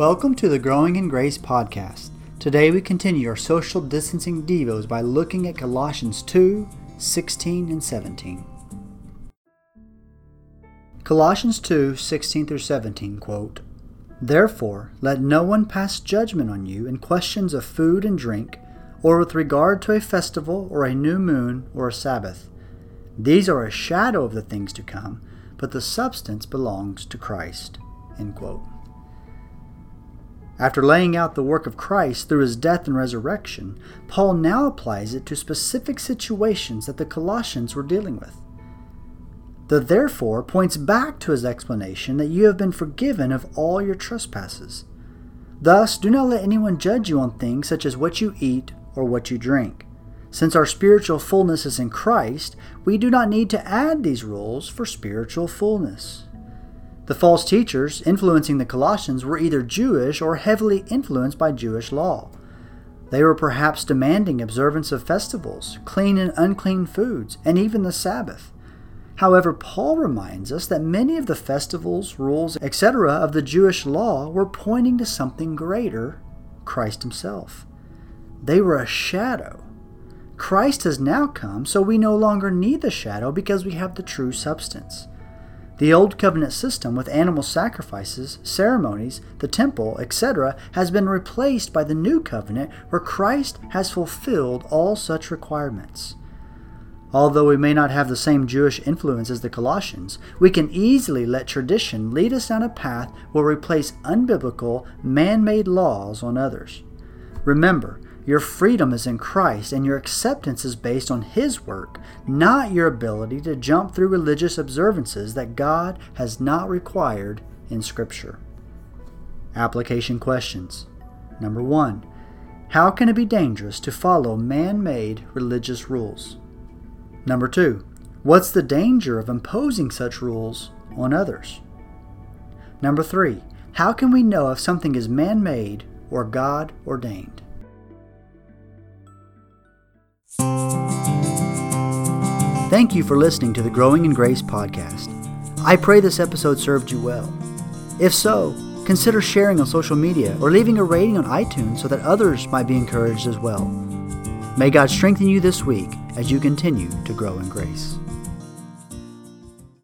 Welcome to the Growing in Grace podcast. Today we continue our social distancing devos by looking at Colossians 2 16 and 17. Colossians 2 16 through 17 quote, Therefore, let no one pass judgment on you in questions of food and drink, or with regard to a festival, or a new moon, or a Sabbath. These are a shadow of the things to come, but the substance belongs to Christ. End quote. After laying out the work of Christ through his death and resurrection, Paul now applies it to specific situations that the Colossians were dealing with. The therefore points back to his explanation that you have been forgiven of all your trespasses. Thus, do not let anyone judge you on things such as what you eat or what you drink. Since our spiritual fullness is in Christ, we do not need to add these rules for spiritual fullness. The false teachers influencing the Colossians were either Jewish or heavily influenced by Jewish law. They were perhaps demanding observance of festivals, clean and unclean foods, and even the Sabbath. However, Paul reminds us that many of the festivals, rules, etc. of the Jewish law were pointing to something greater Christ Himself. They were a shadow. Christ has now come, so we no longer need the shadow because we have the true substance. The Old Covenant system with animal sacrifices, ceremonies, the temple, etc., has been replaced by the New Covenant where Christ has fulfilled all such requirements. Although we may not have the same Jewish influence as the Colossians, we can easily let tradition lead us down a path where we place unbiblical, man made laws on others. Remember, your freedom is in Christ, and your acceptance is based on His work, not your ability to jump through religious observances that God has not required in Scripture. Application questions. Number one, how can it be dangerous to follow man made religious rules? Number two, what's the danger of imposing such rules on others? Number three, how can we know if something is man made or God ordained? Thank you for listening to the Growing in Grace podcast. I pray this episode served you well. If so, consider sharing on social media or leaving a rating on iTunes so that others might be encouraged as well. May God strengthen you this week as you continue to grow in grace.